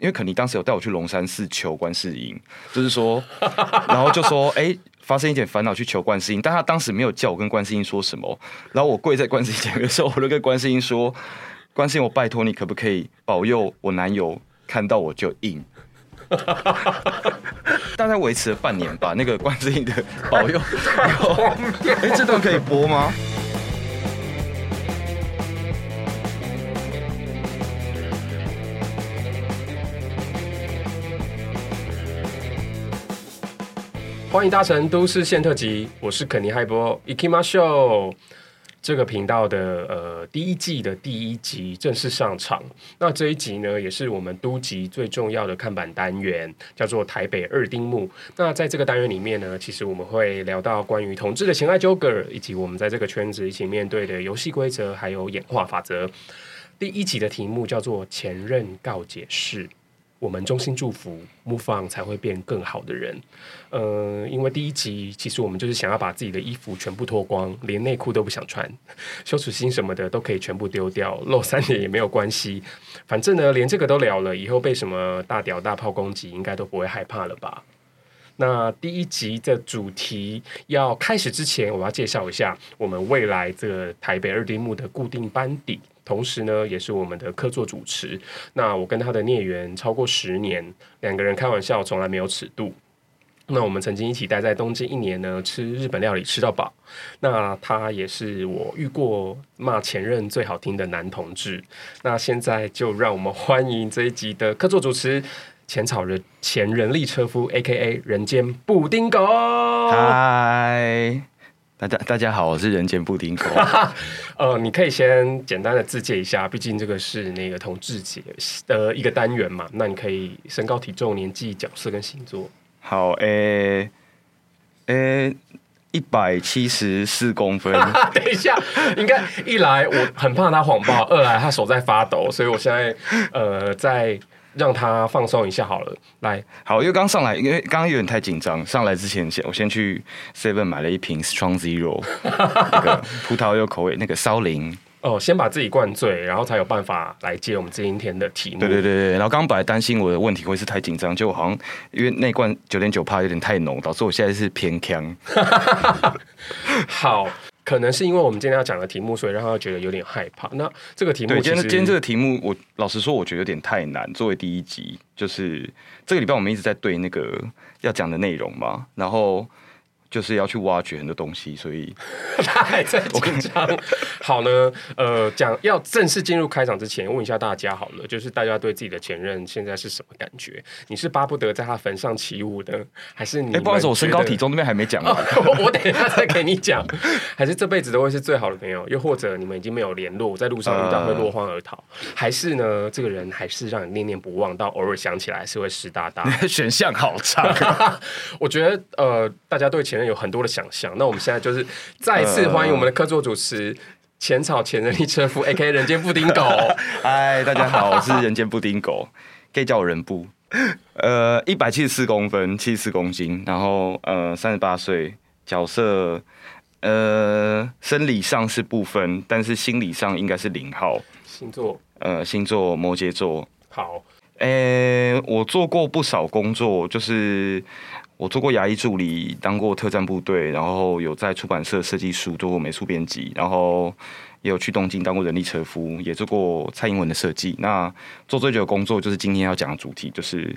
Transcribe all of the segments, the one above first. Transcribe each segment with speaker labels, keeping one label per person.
Speaker 1: 因为肯尼当时有带我去龙山寺求观世音，就是说，然后就说，哎、欸，发生一点烦恼去求观世音，但他当时没有叫我跟观世音说什么，然后我跪在观世音前面的时候，我就跟观世音说，观世音，我拜托你，可不可以保佑我男友看到我就硬。大概维持了半年吧，那个观世音的保佑。哎、欸，这段可以播吗？
Speaker 2: 欢迎搭乘都市线特辑，我是肯尼海波，Ikimashou。这个频道的呃第一季的第一集正式上场。那这一集呢，也是我们都集最重要的看板单元，叫做台北二丁目。那在这个单元里面呢，其实我们会聊到关于同志的情爱纠葛，以及我们在这个圈子一起面对的游戏规则，还有演化法则。第一集的题目叫做前任告解室。我们衷心祝福 Move On 才会变更好的人。呃，因为第一集其实我们就是想要把自己的衣服全部脱光，连内裤都不想穿，羞耻心什么的都可以全部丢掉，露三点也没有关系。反正呢，连这个都聊了，以后被什么大屌大炮攻击，应该都不会害怕了吧？那第一集的主题要开始之前，我要介绍一下我们未来这个台北二丁目的固定班底。同时呢，也是我们的客座主持。那我跟他的孽缘超过十年，两个人开玩笑从来没有尺度。那我们曾经一起待在东京一年呢，吃日本料理吃到饱。那他也是我遇过骂前任最好听的男同志。那现在就让我们欢迎这一集的客座主持浅草人前人力车夫，A.K.A. 人间布丁狗。
Speaker 1: 嗨。大家大家好，我是人间布丁狗。
Speaker 2: 呃，你可以先简单的自介一下，毕竟这个是那个同志节的一个单元嘛。那你可以身高、体重、年纪、角色跟星座。
Speaker 1: 好，诶、欸、诶，一百七十四公分。
Speaker 2: 等一下，应该一来我很怕他谎报，二来他手在发抖，所以我现在呃在。让他放松一下好了，来，
Speaker 1: 好，因为刚上来，因为刚刚有点太紧张，上来之前先我先去 Seven 买了一瓶 Strong Zero，那个葡萄柚口味那个烧零。
Speaker 2: 哦，先把自己灌醉，然后才有办法来接我们今天的题目。
Speaker 1: 对对对对，然后刚刚本来担心我的问题会是太紧张，结果好像因为那罐九点九趴有点太浓，导致我现在是偏呛。
Speaker 2: 好。可能是因为我们今天要讲的题目，所以让他觉得有点害怕。那这个题目，
Speaker 1: 对，今天今天这个题目，我老实说，我觉得有点太难。作为第一集，就是这个礼拜我们一直在对那个要讲的内容嘛，然后。就是要去挖掘很多东西，所以
Speaker 2: 他还在紧张。好呢，呃，讲要正式进入开场之前，问一下大家好了，就是大家对自己的前任现在是什么感觉？你是巴不得在他坟上起舞的，还是你？不好意思，我
Speaker 1: 身高体重那边还没讲 完、
Speaker 2: 哦，我等一下再给你讲。还是这辈子都会是最好的朋友？又或者你们已经没有联络，在路上遇到会落荒而逃？呃、还是呢，这个人还是让你念念不忘，到偶尔想起来是会湿哒哒？
Speaker 1: 选项好长。
Speaker 2: 我觉得呃，大家对前任有很多的想象，那我们现在就是再次欢迎我们的客座主持浅草前人力车夫，A.K.A. 人间布丁狗。
Speaker 1: 嗨，大家好，我是人间布丁狗，可以叫我人布。呃，一百七十四公分，七十四公斤，然后呃，三十八岁，角色呃，生理上是不分，但是心理上应该是零号。
Speaker 2: 星座
Speaker 1: 呃，星座摩羯座。
Speaker 2: 好，
Speaker 1: 呃、欸，我做过不少工作，就是。我做过牙医助理，当过特战部队，然后有在出版社设计书，做过美术编辑，然后也有去东京当过人力车夫，也做过蔡英文的设计。那做最久的工作就是今天要讲的主题，就是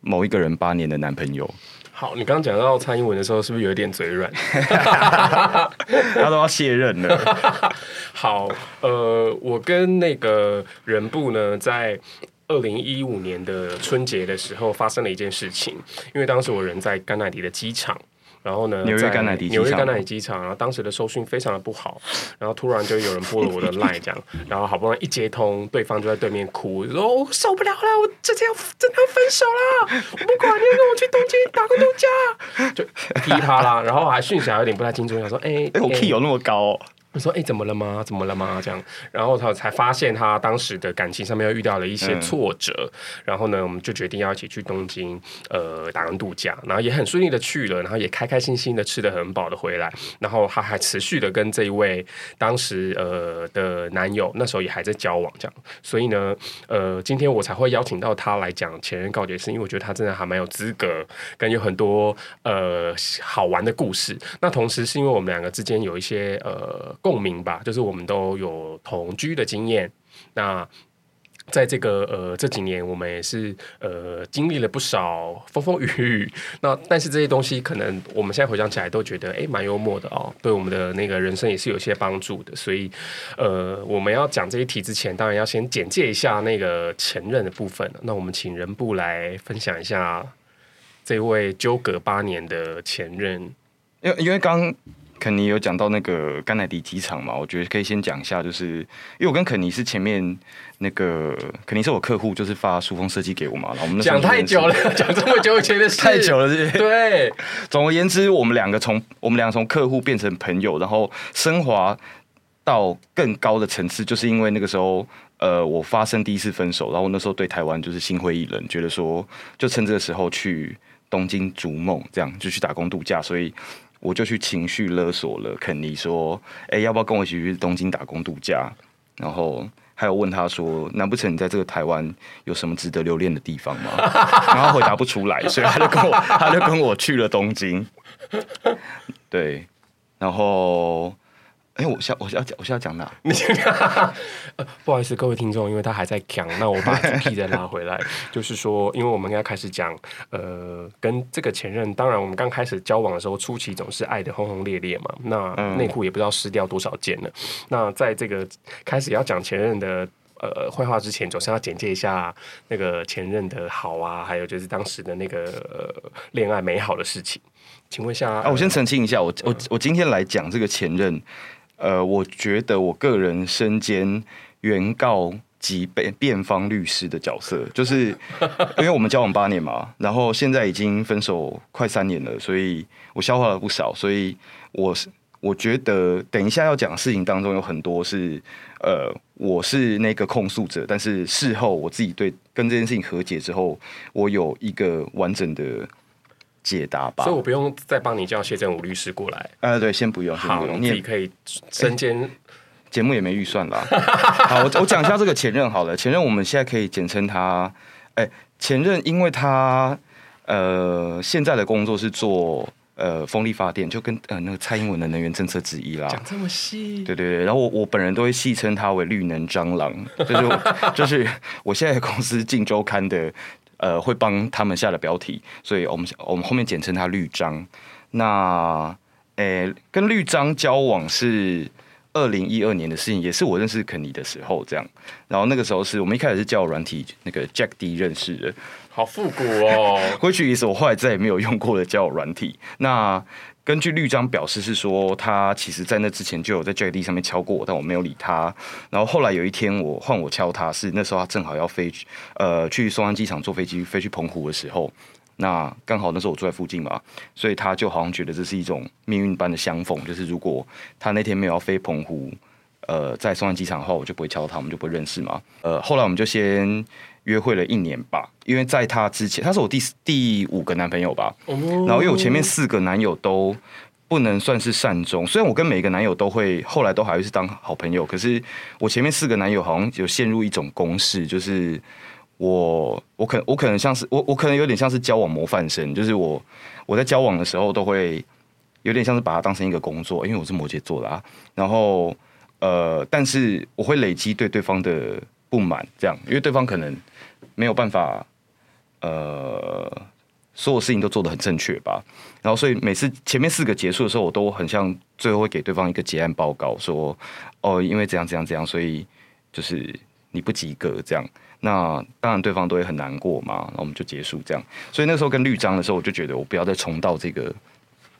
Speaker 1: 某一个人八年的男朋友。
Speaker 2: 好，你刚刚讲到蔡英文的时候，是不是有一点嘴软？
Speaker 1: 他都要卸任了。
Speaker 2: 好，呃，我跟那个人部呢，在。二零一五年的春节的时候，发生了一件事情。因为当时我人在甘乃迪的机场，然后呢，
Speaker 1: 纽约甘乃迪纽约
Speaker 2: 甘乃迪机场，然后当时的收讯非常的不好，然后突然就有人拨了我的 line，这样，然后好不容易一接通，对方就在对面哭，说：“我受不了了，我真的要真的要分手了，我不管，你要跟我去东京打个度假。”就踢他啦，然后还讯息还有点不太清楚，想说：“哎、欸，
Speaker 1: 哎、欸，我 key 有那么高、哦？”
Speaker 2: 我说：“哎、欸，怎么了吗？怎么了吗？”这样，然后他才发现他当时的感情上面又遇到了一些挫折，嗯、然后呢，我们就决定要一起去东京，呃，打工度假，然后也很顺利的去了，然后也开开心心的吃得很饱的回来，然后他还持续的跟这一位当时呃的男友，那时候也还在交往，这样，所以呢，呃，今天我才会邀请到他来讲前任告解是，因为我觉得他真的还蛮有资格，跟有很多呃好玩的故事。那同时是因为我们两个之间有一些呃。共鸣吧，就是我们都有同居的经验。那在这个呃这几年，我们也是呃经历了不少风风雨雨。那但是这些东西，可能我们现在回想起来都觉得哎，蛮幽默的哦，对我们的那个人生也是有些帮助的。所以呃，我们要讲这一题之前，当然要先简介一下那个前任的部分。那我们请人部来分享一下这位纠葛八年的前任，
Speaker 1: 因为因为刚。肯尼有讲到那个甘乃迪机场嘛？我觉得可以先讲一下，就是因为我跟肯尼是前面那个肯尼是我客户，就是发书封设计给我嘛。然后我们讲
Speaker 2: 太久了，讲这么久以前的事，
Speaker 1: 太久了是不是？
Speaker 2: 对。
Speaker 1: 总而言之，我们两个从我们两个从客户变成朋友，然后升华到更高的层次，就是因为那个时候，呃，我发生第一次分手，然后我那时候对台湾就是心灰意冷，觉得说就趁这个时候去东京逐梦，这样就去打工度假，所以。我就去情绪勒索了肯尼，说：“哎、要不要跟我一起去东京打工度假？”然后还有问他说：“难不成你在这个台湾有什么值得留恋的地方吗？” 然后回答不出来，所以他就跟我，他就跟我去了东京。对，然后。哎、欸，我想，我想要讲，我想要讲哪？你
Speaker 2: 呃，不好意思，各位听众，因为他还在讲，那我把主题再拉回来。就是说，因为我们要开始讲，呃，跟这个前任，当然，我们刚开始交往的时候，初期总是爱的轰轰烈烈嘛。那内裤也不知道湿掉多少件了。嗯、那在这个开始要讲前任的呃坏话之前，总是要简介一下那个前任的好啊，还有就是当时的那个恋、呃、爱美好的事情。请问一下，
Speaker 1: 啊，我先澄清一下，我我我今天来讲这个前任。呃，我觉得我个人身兼原告及辩辩方律师的角色，就是因为我们交往八年嘛，然后现在已经分手快三年了，所以我消化了不少，所以我是我觉得等一下要讲的事情当中有很多是，呃，我是那个控诉者，但是事后我自己对跟这件事情和解之后，我有一个完整的。解答吧，
Speaker 2: 所以我不用再帮你叫谢振武律师过来。
Speaker 1: 呃，对，先不用，先不用，
Speaker 2: 你自己可以身兼。
Speaker 1: 节、欸、目也没预算啦。好，我我讲一下这个前任好了。前任我们现在可以简称他，哎、欸，前任，因为他呃现在的工作是做呃风力发电，就跟呃那个蔡英文的能源政策之一啦。
Speaker 2: 讲这么细，
Speaker 1: 对对对。然后我我本人都会戏称他为绿能蟑螂，就是 就是我现在公司《镜周刊》的。呃，会帮他们下的标题，所以我们我们后面简称他绿章。那，诶，跟绿章交往是二零一二年的事情，也是我认识肯尼的时候这样。然后那个时候是我们一开始是交友软体那个 Jack D 认识的，
Speaker 2: 好复古哦。
Speaker 1: 回去意思，我后来再也没有用过的交友软体。那。根据绿章表示是说，他其实在那之前就有在 JD 上面敲过我，但我没有理他。然后后来有一天我换我敲他，是那时候他正好要飞，呃，去松山机场坐飞机飞去澎湖的时候，那刚好那时候我住在附近嘛，所以他就好像觉得这是一种命运般的相逢，就是如果他那天没有要飞澎湖，呃，在松山机场的话，我就不会敲他，我们就不会认识嘛。呃，后来我们就先。约会了一年吧，因为在他之前，他是我第第五个男朋友吧。然后因为我前面四个男友都不能算是善终，虽然我跟每一个男友都会后来都还是当好朋友，可是我前面四个男友好像有陷入一种公式，就是我我可我可能像是我我可能有点像是交往模范生，就是我我在交往的时候都会有点像是把它当成一个工作，因为我是摩羯座的啊。然后呃，但是我会累积对对方的不满，这样，因为对方可能。没有办法，呃，所有事情都做得很正确吧。然后，所以每次前面四个结束的时候，我都很像最后会给对方一个结案报告，说哦，因为怎样怎样怎样，所以就是你不及格这样。那当然对方都会很难过嘛。然后我们就结束这样。所以那时候跟绿章的时候，我就觉得我不要再重蹈这个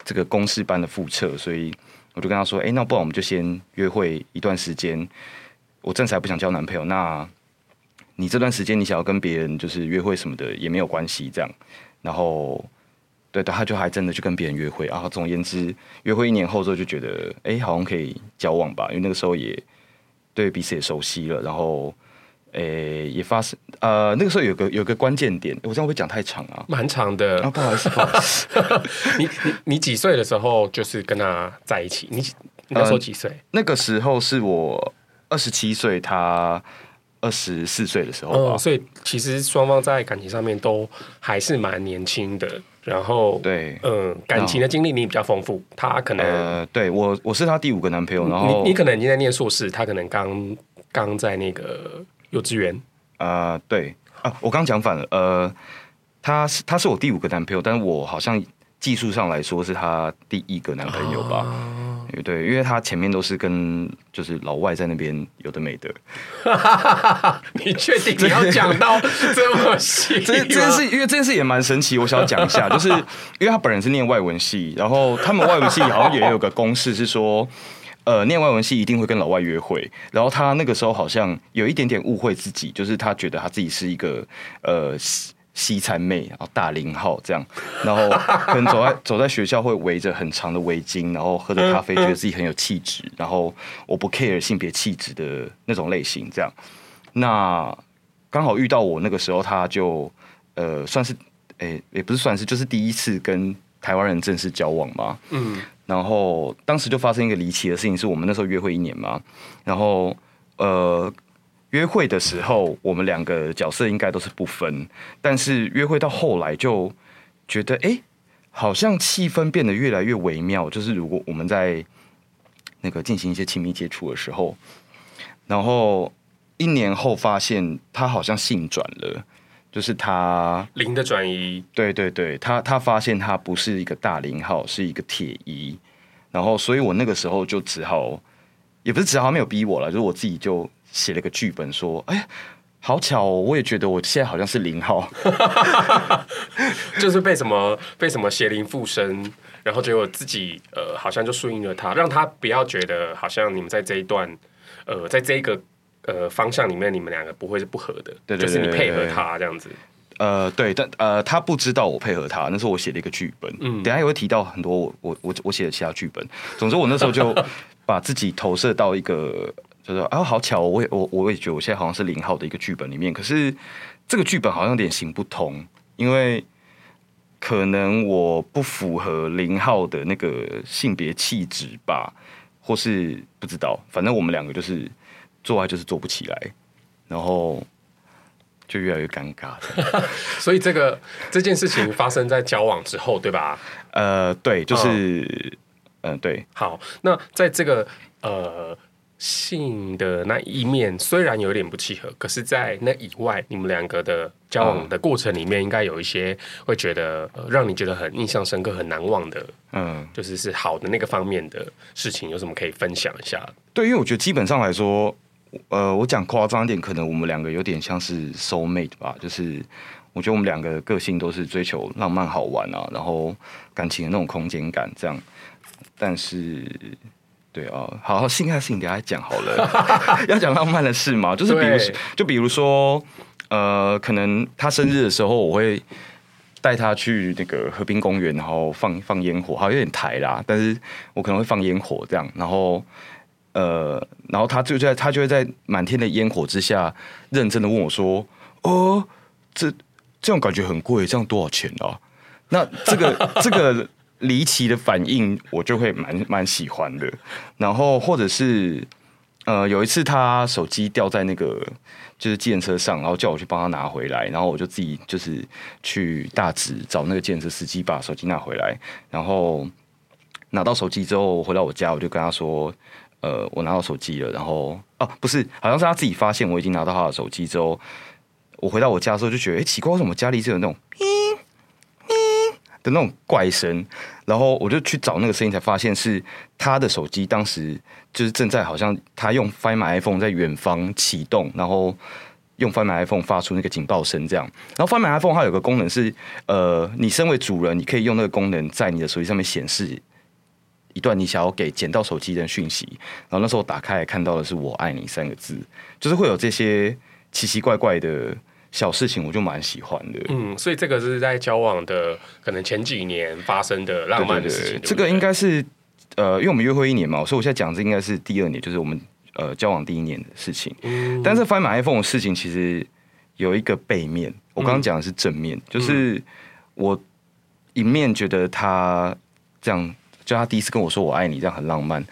Speaker 1: 这个公式般的覆辙，所以我就跟他说：“哎，那不然我们就先约会一段时间。我暂时还不想交男朋友。”那你这段时间你想要跟别人就是约会什么的也没有关系，这样，然后对，他就还真的去跟别人约会啊。总而言之，约会一年后之后就觉得，哎，好像可以交往吧，因为那个时候也对彼此也熟悉了，然后。诶，也发生呃，那个时候有个有个关键点，我这样会讲太长啊，
Speaker 2: 蛮长的。
Speaker 1: 啊，不好意思，不好意思。
Speaker 2: 你你你几岁的时候就是跟他在一起？你那时候几岁？呃，
Speaker 1: 那个时候是我二十七岁，他二十四岁的时候。
Speaker 2: 哦，所以其实双方在感情上面都还是蛮年轻的。然后
Speaker 1: 对，
Speaker 2: 嗯，感情的经历你比较丰富，他可能
Speaker 1: 呃，对我我是他第五个男朋友，然后
Speaker 2: 你你可能已经在念硕士，他可能刚刚在那个。幼稚园，
Speaker 1: 呃，对啊，我刚讲反了，呃，他是他是我第五个男朋友，但是我好像技术上来说是她第一个男朋友吧？哦、对，因为他前面都是跟就是老外在那边有的没的。
Speaker 2: 你确定你要讲到这么细？
Speaker 1: 这这件事，因为这件事也蛮神奇，我想要讲一下，就是因为他本人是念外文系，然后他们外文系好像也有个公式是说。呃，念外文系一定会跟老外约会，然后他那个时候好像有一点点误会自己，就是他觉得他自己是一个呃西西餐妹，然后大零号这样，然后可能走在走在学校会围着很长的围巾，然后喝着咖啡，觉得自己很有气质，然后我不 care 性别气质的那种类型这样。那刚好遇到我那个时候，他就呃算是诶、欸、也不是算是，就是第一次跟台湾人正式交往嘛，嗯。然后当时就发生一个离奇的事情，是我们那时候约会一年嘛。然后呃，约会的时候我们两个角色应该都是不分，但是约会到后来就觉得，哎，好像气氛变得越来越微妙。就是如果我们在那个进行一些亲密接触的时候，然后一年后发现他好像性转了。就是他
Speaker 2: 零的转移，
Speaker 1: 对对对，他他发现他不是一个大零号，是一个铁一，然后所以我那个时候就只好，也不是只好没有逼我了，就是我自己就写了个剧本说，哎，好巧哦，我也觉得我现在好像是零号，
Speaker 2: 就是被什么 被什么邪灵附身，然后结果自己呃好像就顺应了他，让他不要觉得好像你们在这一段呃在这一个。呃，方向里面你们两个不会是不合的，对对对对，就是你配合他这样子。
Speaker 1: 呃，对，但呃，他不知道我配合他，那时候我写了一个剧本。嗯，等下也会提到很多我我我我写的其他剧本。总之，我那时候就 把自己投射到一个，就是啊，好巧，我也我我也觉得我现在好像是零号的一个剧本里面。可是这个剧本好像有点行不通，因为可能我不符合零号的那个性别气质吧，或是不知道，反正我们两个就是。做爱就是做不起来，然后就越来越尴尬。
Speaker 2: 所以这个这件事情发生在交往之后，对吧？
Speaker 1: 呃，对，就是，嗯、呃，对。
Speaker 2: 好，那在这个呃性的那一面，虽然有点不契合，可是，在那以外，你们两个的交往的过程里面，应该有一些会觉得、呃、让你觉得很印象深刻、很难忘的，嗯，就是是好的那个方面的事情，有什么可以分享一下？
Speaker 1: 对，因为我觉得基本上来说。呃，我讲夸张一点，可能我们两个有点像是 soul mate 吧，就是我觉得我们两个个性都是追求浪漫好玩啊，然后感情的那种空间感这样。但是，对啊，好好性爱事情等下讲好了，要讲浪漫的事嘛，就是比如，就比如说，呃，可能他生日的时候，我会带他去那个河滨公园，然后放放烟火，好像有点台啦，但是我可能会放烟火这样，然后。呃，然后他就在他就会在满天的烟火之下，认真的问我说：“哦，这这样感觉很贵，这样多少钱啊？”那这个这个离奇的反应，我就会蛮蛮喜欢的。然后或者是呃，有一次他手机掉在那个就是计程车上，然后叫我去帮他拿回来，然后我就自己就是去大直找那个计程车司机把手机拿回来。然后拿到手机之后，回到我家，我就跟他说。呃，我拿到手机了，然后哦，不是，好像是他自己发现我已经拿到他的手机之后，我回到我家的时候就觉得，哎、奇怪，为什么家里是有那种“”的那种怪声？然后我就去找那个声音，才发现是他的手机当时就是正在好像他用 Find My iPhone 在远方启动，然后用 Find My iPhone 发出那个警报声，这样。然后 Find My iPhone 它有个功能是，呃，你身为主人，你可以用那个功能在你的手机上面显示。一段你想要给捡到手机的讯息，然后那时候打开看到的是“我爱你”三个字，就是会有这些奇奇怪怪的小事情，我就蛮喜欢的。
Speaker 2: 嗯，所以这个是在交往的可能前几年发生的浪漫的事情。对对对，
Speaker 1: 这个应该是呃，因为我们约会一年嘛，所以我现在讲这应该是第二年，就是我们呃交往第一年的事情。嗯，但是 Find My iPhone 的事情其实有一个背面，我刚刚讲的是正面，嗯、就是我一面觉得他这样，就他第一次跟我说我爱你，这样很浪漫。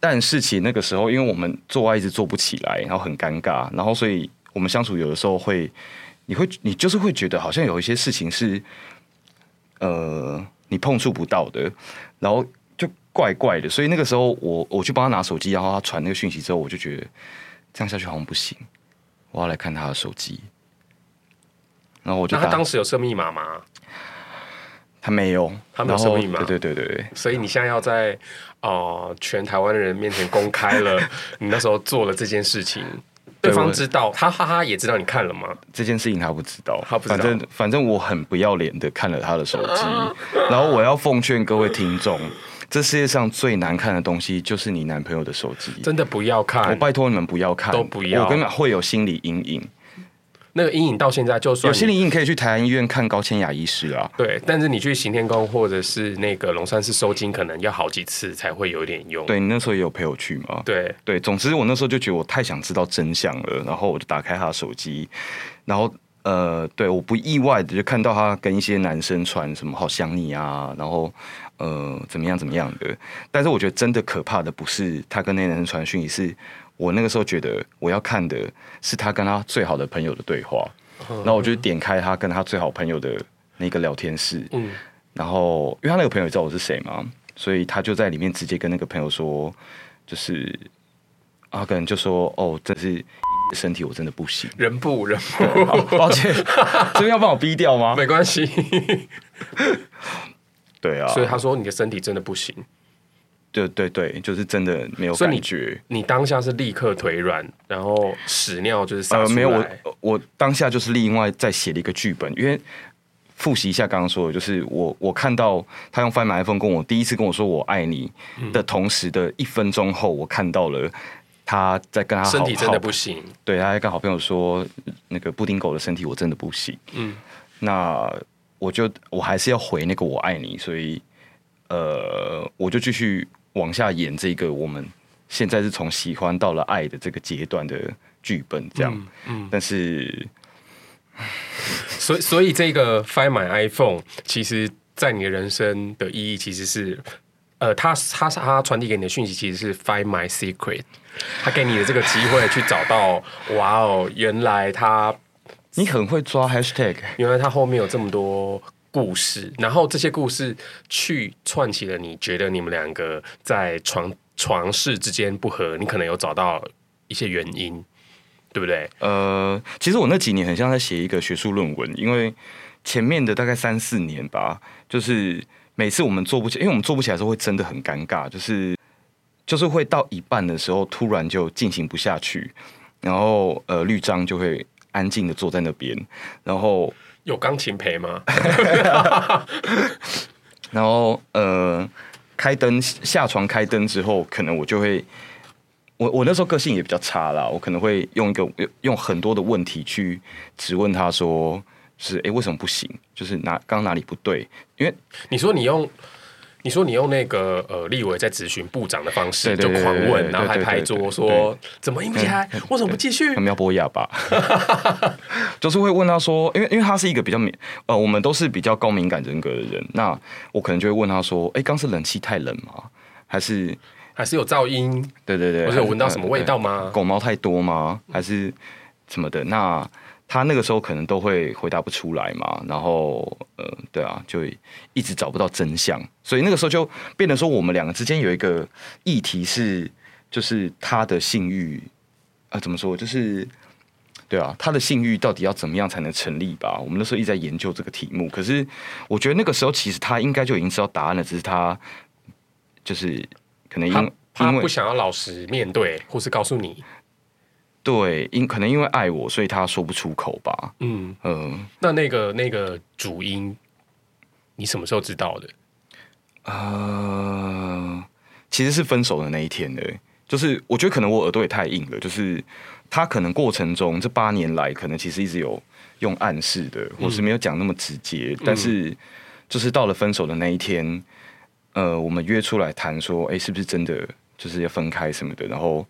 Speaker 1: 但是其实那个时候，因为我们做爱一直做不起来，然后很尴尬，然后所以我们相处有的时候会，你会你就是会觉得好像有一些事情是，呃，你碰触不到的，然后就怪怪的。所以那个时候我我去帮他拿手机，然后他传那个讯息之后，我就觉得这样下去好像不行，我要来看他的手机。然后我就
Speaker 2: 他当时有设密码吗？
Speaker 1: 他没有，
Speaker 2: 他没有设密码。
Speaker 1: 对对对对，
Speaker 2: 所以你现在要在。哦、呃，全台湾的人面前公开了 你那时候做了这件事情，对方知道，他哈哈也知道你看了吗？
Speaker 1: 这件事情他不知道，
Speaker 2: 他不知道。
Speaker 1: 反正反正我很不要脸的看了他的手机，然后我要奉劝各位听众，这世界上最难看的东西就是你男朋友的手机，
Speaker 2: 真的不要看，
Speaker 1: 我拜托你们不要看，
Speaker 2: 都不要，
Speaker 1: 我跟你讲会有心理阴影。
Speaker 2: 那个阴影到现在，就算
Speaker 1: 有心理阴影，可以去台湾医院看高千雅医师啊。
Speaker 2: 对，但是你去行天宫或者是那个龙山寺收金，可能要好几次才会有点用。
Speaker 1: 对，你那时候也有陪我去吗？
Speaker 2: 对
Speaker 1: 对，总之我那时候就觉得我太想知道真相了，然后我就打开他的手机，然后呃，对，我不意外的就看到他跟一些男生传什么“好想你”啊，然后呃怎么样怎么样的。但是我觉得真的可怕的不是他跟那些男生传讯息，是。我那个时候觉得我要看的是他跟他最好的朋友的对话，然后我就点开他跟他最好朋友的那个聊天室，嗯，然后因为他那个朋友也知道我是谁嘛，所以他就在里面直接跟那个朋友说，就是啊，可能就说哦，这是身体我真的不行，
Speaker 2: 人不人不，
Speaker 1: 抱歉，这边要帮我逼掉吗？
Speaker 2: 没关系，
Speaker 1: 对啊，
Speaker 2: 所以他说你的身体真的不行。
Speaker 1: 对对对，就是真的没有感觉。
Speaker 2: 你，你当下是立刻腿软，然后屎尿就是。呃，
Speaker 1: 没有，我我当下就是另外再写了一个剧本，因为复习一下刚刚说的，就是我我看到他用 Find My iPhone 跟我第一次跟我说我爱你的同时的一分钟后，我看到了他在跟他好
Speaker 2: 身体真的不行。
Speaker 1: 对，他在跟好朋友说那个布丁狗的身体我真的不行。嗯，那我就我还是要回那个我爱你，所以呃，我就继续。往下演这个，我们现在是从喜欢到了爱的这个阶段的剧本，这样。嗯，嗯，但是，
Speaker 2: 所以所以这个 Find My iPhone，其实在你的人生的意义，其实是，呃，他他他传递给你的讯息，其实是 Find My Secret，他给你的这个机会去找到，哇哦，原来他，
Speaker 1: 你很会抓 Hashtag，
Speaker 2: 原来他后面有这么多。故事，然后这些故事去串起了，你觉得你们两个在床床事之间不和，你可能有找到一些原因，对不对？
Speaker 1: 呃，其实我那几年很像在写一个学术论文，因为前面的大概三四年吧，就是每次我们做不起，因为我们做不起来的时候会真的很尴尬，就是就是会到一半的时候突然就进行不下去，然后呃，律章就会安静的坐在那边，然后。
Speaker 2: 有钢琴陪吗？
Speaker 1: 然后呃，开灯下床开灯之后，可能我就会，我我那时候个性也比较差啦，我可能会用一个用很多的问题去质问他说，是哎、欸、为什么不行？就是哪刚刚哪里不对？因为
Speaker 2: 你说你用。你说你用那个呃，立委在质询部长的方式就狂问，然后还拍桌说怎么硬不起来？为什么不继续？
Speaker 1: 他们要播哑巴，就是会问他说，因为因为他是一个比较敏呃，我们都是比较高敏感人格的人，那我可能就会问他说，哎、欸，刚是冷气太冷吗？还是
Speaker 2: 还是有噪音？
Speaker 1: 对对对，
Speaker 2: 或者有闻到什么味道吗？
Speaker 1: 狗猫太多吗？还是什么的？那。他那个时候可能都会回答不出来嘛，然后呃，对啊，就一直找不到真相，所以那个时候就变得说，我们两个之间有一个议题是，就是他的性欲啊，怎么说？就是对啊，他的性欲到底要怎么样才能成立吧？我们那时候一直在研究这个题目，可是我觉得那个时候其实他应该就已经知道答案了，只是他就是可能因为
Speaker 2: 他不想要老实面对，或是告诉你。
Speaker 1: 对，因可能因为爱我，所以他说不出口吧。
Speaker 2: 嗯嗯、呃，那那个那个主因，你什么时候知道的？
Speaker 1: 呃，其实是分手的那一天的，就是我觉得可能我耳朵也太硬了，就是他可能过程中这八年来，可能其实一直有用暗示的，或是没有讲那么直接，嗯、但是就是到了分手的那一天，呃，我们约出来谈说，哎、欸，是不是真的就是要分开什么的？然后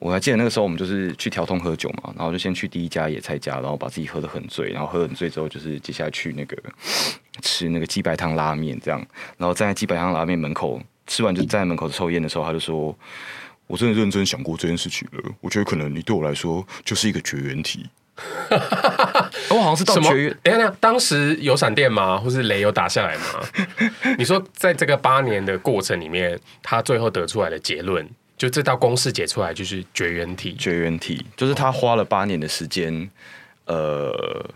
Speaker 1: 我还记得那个时候，我们就是去调通喝酒嘛，然后就先去第一家野菜家，然后把自己喝得很醉，然后喝很醉之后，就是接下来去那个 吃那个鸡白汤拉面这样，然后站在鸡白汤拉面门口吃完就站在门口抽烟的时候，他就说。我真的认真想过这件事情了，我觉得可能你对我来说就是一个绝缘体。我 好像是到绝缘。
Speaker 2: 哎呀，当时有闪电吗？或是雷有打下来吗？你说在这个八年的过程里面，他最后得出来的结论，就这道公式解出来就是绝缘体。
Speaker 1: 绝缘体就是他花了八年的时间，呃。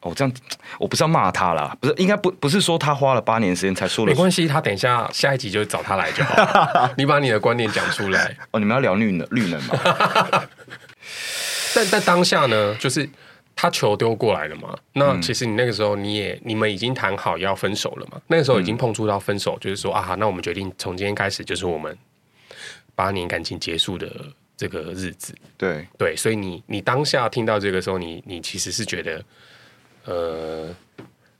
Speaker 1: 哦，这样我不是要骂他啦，不是应该不不是说他花了八年时间才说了，
Speaker 2: 没关系，他等一下下一集就找他来就好。你把你的观点讲出来。
Speaker 1: 哦，你们要聊绿能绿能吗？
Speaker 2: 但但当下呢，就是他球丢过来了嘛。那其实你那个时候你也你们已经谈好要分手了嘛。那个时候已经碰触到分手，就是说啊，那我们决定从今天开始就是我们八年感情结束的这个日子。
Speaker 1: 对
Speaker 2: 对，所以你你当下听到这个时候，你你其实是觉得。呃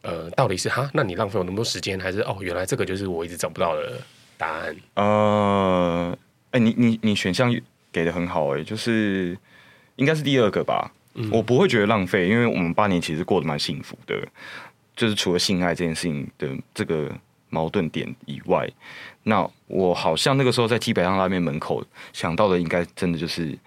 Speaker 2: 呃，到底是哈？那你浪费我那么多时间，还是哦？原来这个就是我一直找不到的答案。
Speaker 1: 呃，哎、欸，你你你选项给的很好哎、欸，就是应该是第二个吧。嗯、我不会觉得浪费，因为我们八年其实过得蛮幸福的。就是除了性爱这件事情的这个矛盾点以外，那我好像那个时候在基本上拉面门口想到的，应该真的就是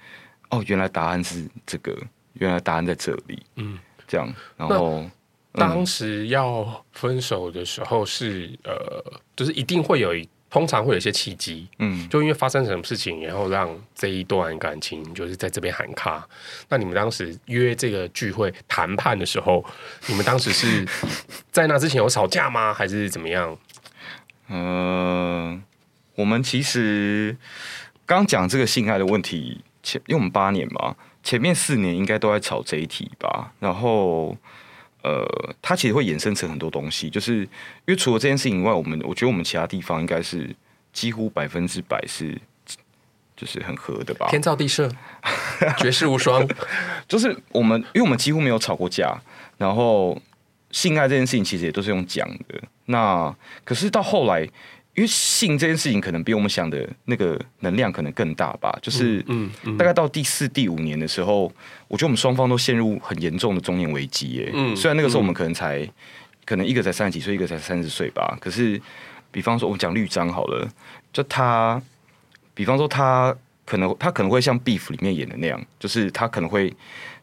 Speaker 1: 哦，原来答案是这个，原来答案在这里。嗯。这样，然后
Speaker 2: 当时要分手的时候是、嗯、呃，就是一定会有一，通常会有一些契机，嗯，就因为发生什么事情，然后让这一段感情就是在这边喊卡。那你们当时约这个聚会谈判的时候，你们当时是 在那之前有吵架吗？还是怎么样？
Speaker 1: 嗯、呃，我们其实刚讲这个性爱的问题，前因为我们八年嘛。前面四年应该都在吵这一题吧，然后，呃，它其实会衍生成很多东西，就是因为除了这件事情以外，我们我觉得我们其他地方应该是几乎百分之百是就是很合的吧，
Speaker 2: 天造地设，绝世无双，
Speaker 1: 就是我们因为我们几乎没有吵过架，然后性爱这件事情其实也都是用讲的，那可是到后来。因为性这件事情可能比我们想的那个能量可能更大吧，就是大概到第四、第五年的时候，我觉得我们双方都陷入很严重的中年危机耶。嗯，虽然那个时候我们可能才可能一个才三十几岁，一个才三十岁吧，可是比方说我们讲绿章好了，就他，比方说他可能他可能会像《Beef》里面演的那样，就是他可能会。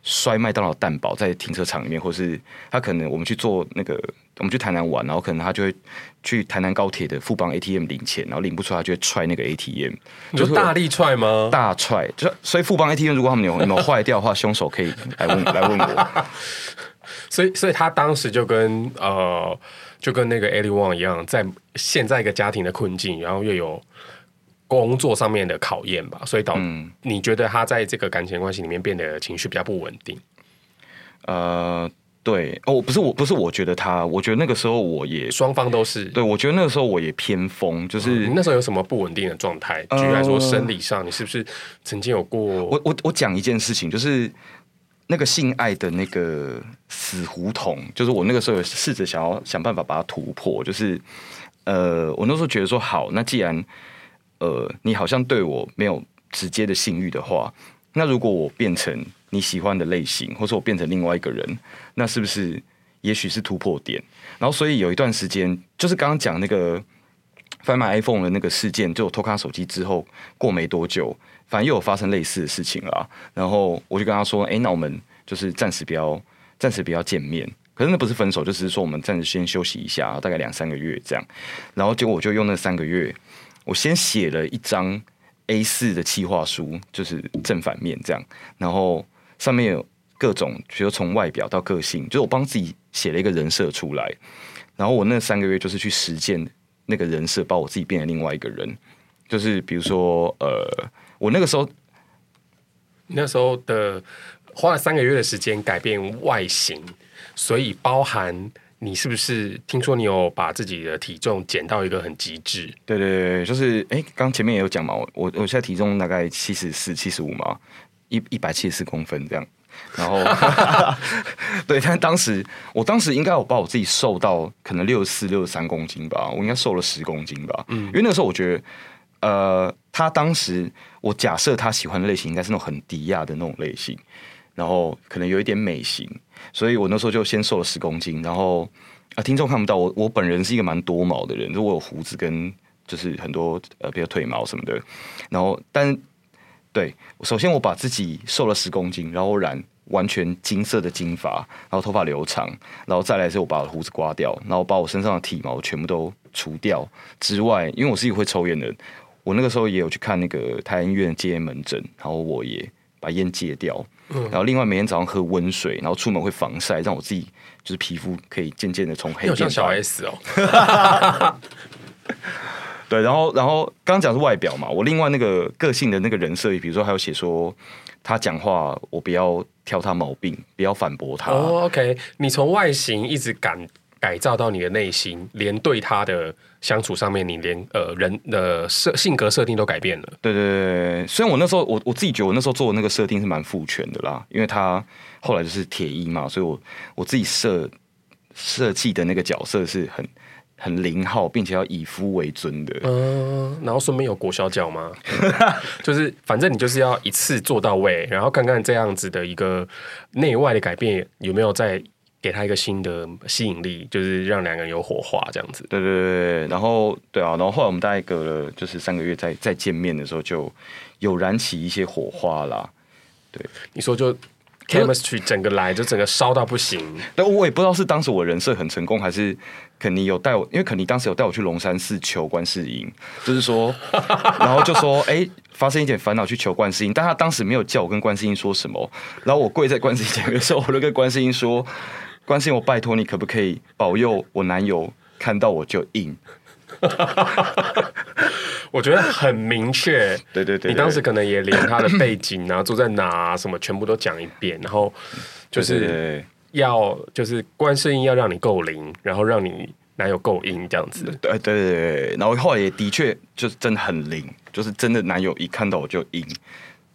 Speaker 1: 摔麦当劳蛋堡在停车场里面，或是他可能我们去做那个，我们去台南玩，然后可能他就会去台南高铁的富邦 ATM 领钱，然后领不出来，他就会踹那个 ATM，
Speaker 2: 就大力踹吗？
Speaker 1: 大踹，就所以富邦 ATM 如果他们有有没有坏掉的话，凶手可以来问来问我。
Speaker 2: 所以所以他当时就跟呃就跟那个 Ellie Wong 一样，在陷在一个家庭的困境，然后又有。工作上面的考验吧，所以导你觉得他在这个感情关系里面变得情绪比较不稳定。
Speaker 1: 呃，对哦，不是我，不是我觉得他，我觉得那个时候我也
Speaker 2: 双方都是。
Speaker 1: 对，我觉得那个时候我也偏疯，就是、
Speaker 2: 嗯、那时候有什么不稳定的状态？举例来说，生理上你是不是曾经有过？
Speaker 1: 我我我讲一件事情，就是那个性爱的那个死胡同，就是我那个时候有试着想要想办法把它突破，就是呃，我那时候觉得说好，那既然呃，你好像对我没有直接的性欲的话，那如果我变成你喜欢的类型，或者我变成另外一个人，那是不是也许是突破点？然后，所以有一段时间，就是刚刚讲那个贩卖 iPhone 的那个事件，就我偷看手机之后，过没多久，反正又有发生类似的事情了。然后我就跟他说：“哎，那我们就是暂时不要，暂时不要见面。可是那不是分手，就是说我们暂时先休息一下，大概两三个月这样。然后结果我就用那三个月。”我先写了一张 A 四的企划书，就是正反面这样，然后上面有各种，比如从外表到个性，就是我帮自己写了一个人设出来。然后我那三个月就是去实践那个人设，把我自己变成另外一个人。就是比如说，呃，我那个时候，
Speaker 2: 那时候的花了三个月的时间改变外形，所以包含。你是不是听说你有把自己的体重减到一个很极致？
Speaker 1: 对对对，就是哎，刚前面也有讲嘛，我我现在体重大概七十四、七十五嘛，一一百七十四公分这样。然后 对，但当时我当时应该有把我自己瘦到可能六十四、六十三公斤吧，我应该瘦了十公斤吧。嗯，因为那个时候我觉得，呃，他当时我假设他喜欢的类型应该是那种很低压的那种类型，然后可能有一点美型，所以我那时候就先瘦了十公斤。然后啊，听众看不到我，我本人是一个蛮多毛的人，就我有胡子跟就是很多呃，比如腿毛什么的。然后，但对，首先我把自己瘦了十公斤，然后染完全金色的金发，然后头发留长，然后再来是我把我胡子刮掉，然后把我身上的体毛全部都除掉之外，因为我是一个会抽烟的人，我那个时候也有去看那个台安医院戒烟门诊，然后我也把烟戒掉，然后另外每天早上喝温水，然后出门会防晒，让我自己就是皮肤可以渐渐的从黑
Speaker 2: 变小 S 哦。
Speaker 1: 对，然后，然后刚刚讲是外表嘛，我另外那个个性的那个人设，比如说还有写说他讲话，我不要挑他毛病，不要反驳他。
Speaker 2: 哦，OK，你从外形一直改改造到你的内心，连对他的相处上面，你连呃人的设性格设定都改变了。
Speaker 1: 对对对，虽然我那时候我我自己觉得我那时候做的那个设定是蛮父权的啦，因为他后来就是铁一嘛，所以我我自己设设计的那个角色是很。很零号，并且要以夫为尊的。
Speaker 2: 嗯，然后顺便有裹小脚吗？就是反正你就是要一次做到位，然后看看这样子的一个内外的改变有没有再给他一个新的吸引力，就是让两个人有火花这样子。
Speaker 1: 对对对，然后对啊，然后后来我们大概隔了就是三个月再再见面的时候，就有燃起一些火花啦。对，
Speaker 2: 你说就。chemistry 整个来就整个烧到不行，
Speaker 1: 但我也不知道是当时我人设很成功，还是肯尼有带我，因为肯尼当时有带我去龙山寺求观世音，就是说，然后就说，哎、欸，发生一点烦恼去求观世音，但他当时没有叫我跟观世音说什么，然后我跪在观世音前面的时候，我就跟观世音说，观世音，我拜托你，可不可以保佑我男友看到我就硬。
Speaker 2: 我觉得很明确，
Speaker 1: 对对对，
Speaker 2: 你当时可能也连他的背景啊，住在哪啊，什么全部都讲一遍，然后就是要就是观世音要让你够灵，然后让你男友够硬这样子。
Speaker 1: 对对对对，然后后来也的确就是真的很灵，就是真的男友一看到我就硬。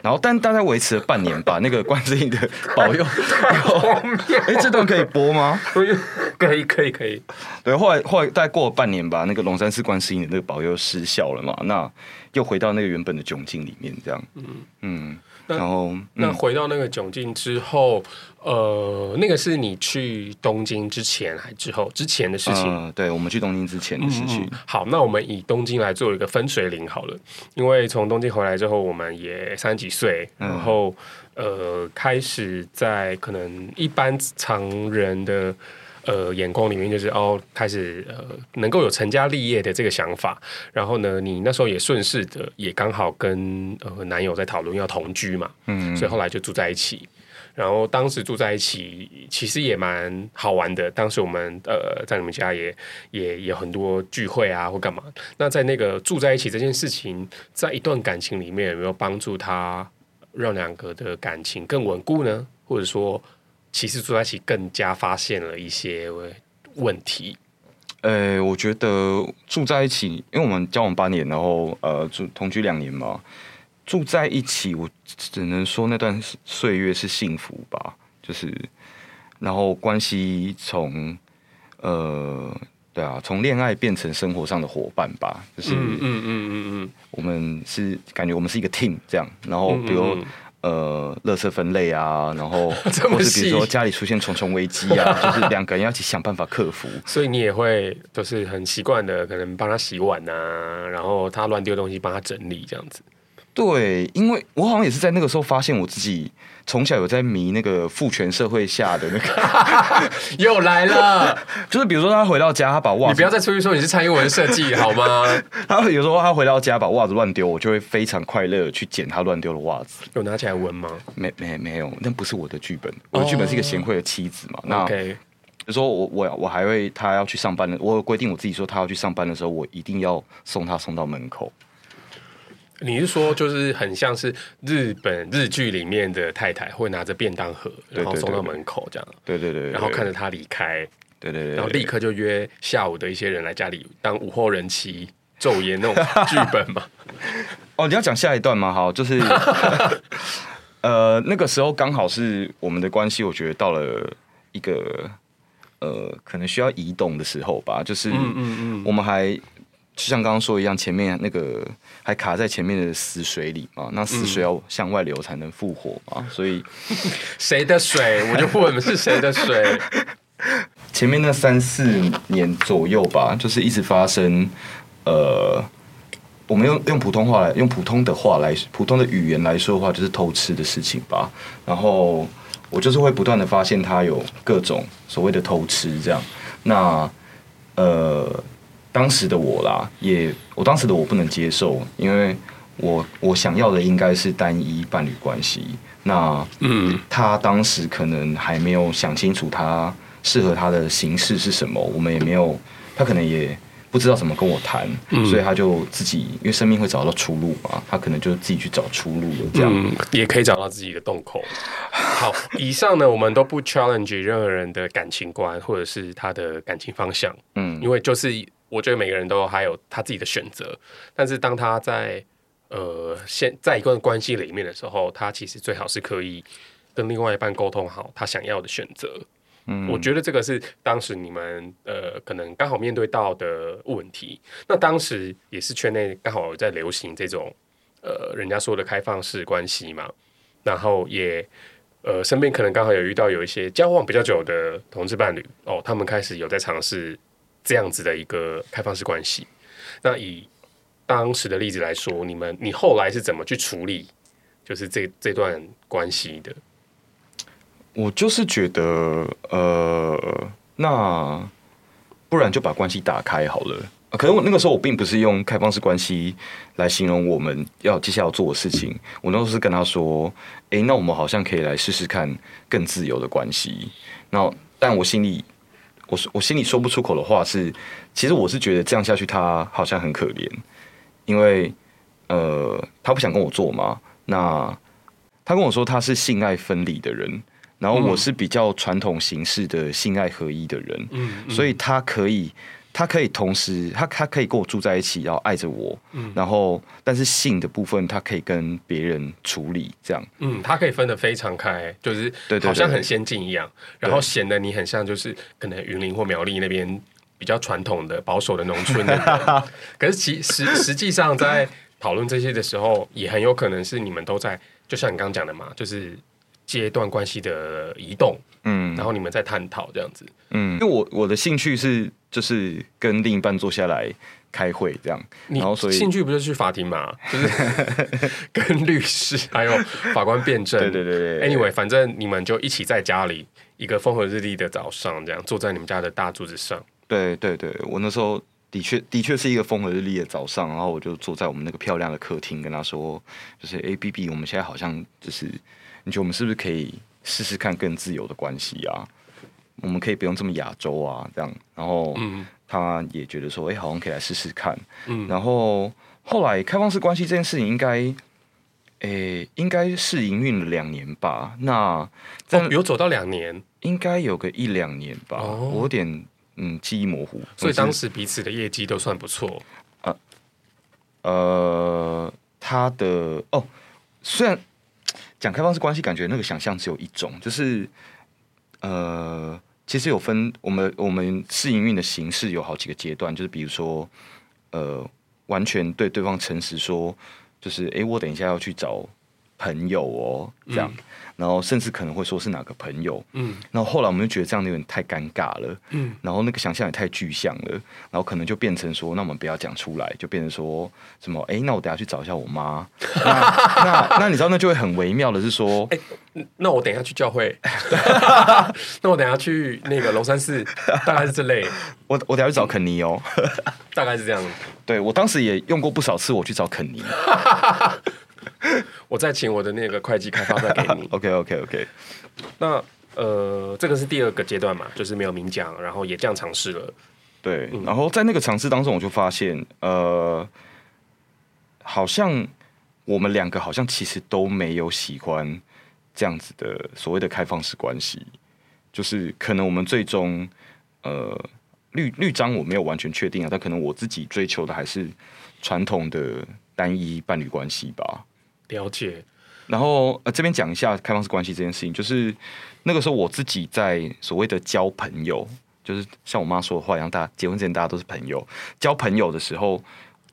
Speaker 1: 然后，但大概维持了半年吧。那个观世音的保佑，哎，这段可以播吗？
Speaker 2: 可以，可以，可以。
Speaker 1: 对，后来后来大概过了半年吧，那个龙山寺观世音的那个保佑失效了嘛，那又回到那个原本的窘境里面，这样。嗯嗯。然后，嗯、
Speaker 2: 那回到那个窘境之后，呃，那个是你去东京之前还之后之前的事情？
Speaker 1: 呃、对，我们去东京之前的事情。
Speaker 2: 好，那我们以东京来做一个分水岭好了，因为从东京回来之后，我们也三十几岁，然后、嗯、呃，开始在可能一般常人的。呃，眼光里面就是哦，开始呃，能够有成家立业的这个想法。然后呢，你那时候也顺势的，也刚好跟呃男友在讨论要同居嘛，嗯，所以后来就住在一起。然后当时住在一起，其实也蛮好玩的。当时我们呃在你们家也也有很多聚会啊，或干嘛。那在那个住在一起这件事情，在一段感情里面有没有帮助他让两个的感情更稳固呢？或者说？其实住在一起更加发现了一些问题。
Speaker 1: 呃，我觉得住在一起，因为我们交往八年，然后呃住同居两年嘛，住在一起，我只能说那段岁月是幸福吧。就是，然后关系从呃对啊，从恋爱变成生活上的伙伴吧。就是嗯嗯嗯嗯嗯，我们是感觉我们是一个 team 这样，然后比如。嗯嗯嗯呃，垃圾分类啊，然后或是比如说家里出现重重危机啊，就是两个人要一起想办法克服。
Speaker 2: 所以你也会就是很习惯的，可能帮他洗碗啊，然后他乱丢东西帮他整理这样子。
Speaker 1: 对，因为我好像也是在那个时候发现我自己从小有在迷那个父权社会下的那个
Speaker 2: 又来了，
Speaker 1: 就是比如说他回到家，他把袜子，
Speaker 2: 你不要再出去说你是蔡英文设计好吗？
Speaker 1: 他有时候他回到家把袜子乱丢，我就会非常快乐去捡他乱丢的袜子。
Speaker 2: 有拿起来闻吗？
Speaker 1: 没没没有，那不是我的剧本，我的剧本是一个贤惠的妻子嘛。那说我我我还会他要去上班的，我有规定我自己说他要去上班的时候，我一定要送他送到门口。
Speaker 2: 你是说，就是很像是日本日剧里面的太太会拿着便当盒，然后送到门口这样。
Speaker 1: 对对对，
Speaker 2: 然后看着他离开。
Speaker 1: 对对对，
Speaker 2: 然后立刻就约下午的一些人来家里当午后人妻、昼夜那种剧本嘛。
Speaker 1: 哦，你要讲下一段吗？好，就是 呃，那个时候刚好是我们的关系，我觉得到了一个呃，可能需要移动的时候吧。就是，嗯嗯嗯，我们还就像刚刚说一样，前面那个还卡在前面的死水里嘛。那死水要向外流才能复活嘛。所以，
Speaker 2: 谁的水？我就问是谁的水？
Speaker 1: 前面那三四年左右吧，就是一直发生呃。我们用用普通话来，用普通的话来，普通的语言来说的话，就是偷吃的事情吧。然后我就是会不断的发现他有各种所谓的偷吃这样。那呃，当时的我啦，也我当时的我不能接受，因为我我想要的应该是单一伴侣关系。那嗯，他当时可能还没有想清楚他适合他的形式是什么，我们也没有，他可能也。不知道怎么跟我谈，嗯、所以他就自己，因为生命会找到出路嘛，他可能就自己去找出路了，这样、嗯、
Speaker 2: 也可以找到自己的洞口。好，以上呢，我们都不 challenge 任何人的感情观或者是他的感情方向，嗯，因为就是我觉得每个人都还有他自己的选择，但是当他在呃现在一段关系里面的时候，他其实最好是可以跟另外一半沟通好他想要的选择。嗯，我觉得这个是当时你们呃可能刚好面对到的问题。那当时也是圈内刚好在流行这种呃人家说的开放式关系嘛，然后也呃身边可能刚好有遇到有一些交往比较久的同志伴侣哦，他们开始有在尝试这样子的一个开放式关系。那以当时的例子来说，你们你后来是怎么去处理就是这这段关系的？
Speaker 1: 我就是觉得，呃，那不然就把关系打开好了。可能我那个时候我并不是用开放式关系来形容我们要接下来要做的事情。我那时候是跟他说，哎，那我们好像可以来试试看更自由的关系。那但我心里，我我心里说不出口的话是，其实我是觉得这样下去他好像很可怜，因为呃，他不想跟我做嘛。那他跟我说他是性爱分离的人。然后我是比较传统形式的性爱合一的人，所以他可以，他可以同时，他他可以跟我住在一起，然后爱着我，嗯、然后但是性的部分他可以跟别人处理，这样，
Speaker 2: 嗯，他可以分得非常开，就是好像很先进一样，然后显得你很像就是可能云林或苗栗那边比较传统的保守的农村的，可是其实实际上在讨论这些的时候，也很有可能是你们都在，就像你刚刚讲的嘛，就是。阶段关系的移动，嗯，然后你们再探讨这样子，
Speaker 1: 嗯，因为我我的兴趣是就是跟另一半坐下来开会这样，然后所以
Speaker 2: 兴趣不就去法庭嘛，就是 跟律师 还有法官辩证，
Speaker 1: 对对对对。
Speaker 2: Anyway，反正你们就一起在家里一个风和日丽的早上，这样坐在你们家的大柱子上。
Speaker 1: 对对对，我那时候的确的确是一个风和日丽的早上，然后我就坐在我们那个漂亮的客厅，跟他说，就是 A B B，我们现在好像就是。你觉得我们是不是可以试试看更自由的关系啊？我们可以不用这么亚洲啊，这样。然后他也觉得说，哎、欸，好像可以来试试看。嗯。然后后来开放式关系这件事情应该，应该，诶，应该是营运了两年吧？那
Speaker 2: 有走到两年，
Speaker 1: 应该有个一两年吧？哦、我有点嗯记忆模糊。
Speaker 2: 所以当时彼此的业绩都算不错。
Speaker 1: 呃，呃，他的哦，虽然。讲开放式关系，感觉那个想象只有一种，就是呃，其实有分我们我们试营运的形式有好几个阶段，就是比如说呃，完全对对方诚实说，就是哎、我等一下要去找朋友哦，这样。嗯。然后甚至可能会说是哪个朋友，嗯，然后后来我们就觉得这样有点太尴尬了，嗯，然后那个想象也太具象了，然后可能就变成说，那我们不要讲出来，就变成说什么，哎，那我等下去找一下我妈，那那那你知道那就会很微妙的是说，哎，
Speaker 2: 那我等下去教会，那我等下去那个龙山寺，大概是这类，
Speaker 1: 我我等下去找肯尼哦，
Speaker 2: 大概是这样，
Speaker 1: 对，我当时也用过不少次，我去找肯尼。
Speaker 2: 我再请我的那个会计开发票给你。
Speaker 1: OK OK OK。
Speaker 2: 那呃，这个是第二个阶段嘛，就是没有明讲，然后也这样尝试了。
Speaker 1: 对，嗯、然后在那个尝试当中，我就发现，呃，好像我们两个好像其实都没有喜欢这样子的所谓的开放式关系，就是可能我们最终呃律律章我没有完全确定啊，但可能我自己追求的还是传统的单一伴侣关系吧。
Speaker 2: 了解，
Speaker 1: 然后呃，这边讲一下开放式关系这件事情，就是那个时候我自己在所谓的交朋友，就是像我妈说的话一样，大家结婚之前大家都是朋友，交朋友的时候，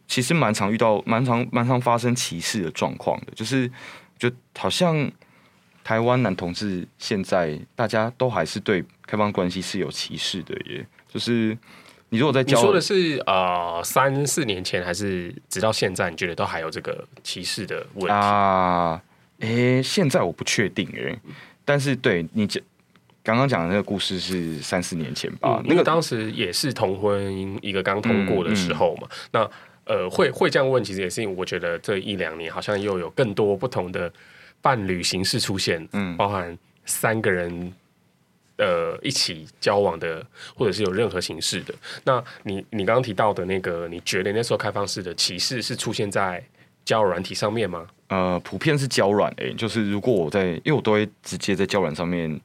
Speaker 1: 其实蛮常遇到，蛮常蛮常发生歧视的状况的，就是就好像台湾男同志现在大家都还是对开放关系是有歧视的耶，就是。你如果在交，
Speaker 2: 你说的是呃三四年前还是直到现在？你觉得都还有这个歧视的问题
Speaker 1: 啊？诶、欸，现在我不确定诶、欸，但是对你讲刚刚讲的那个故事是三四年前吧？
Speaker 2: 嗯、那个当时也是同婚一个刚通过的时候嘛？嗯嗯、那呃会会这样问，其实也是因为我觉得这一两年好像又有更多不同的伴侣形式出现，嗯，包含三个人。呃，一起交往的，或者是有任何形式的，那你你刚刚提到的那个，你觉得那时候开放式的歧视是出现在交友软体上面吗？
Speaker 1: 呃，普遍是交软诶，就是如果我在，因为我都会直接在交软上面，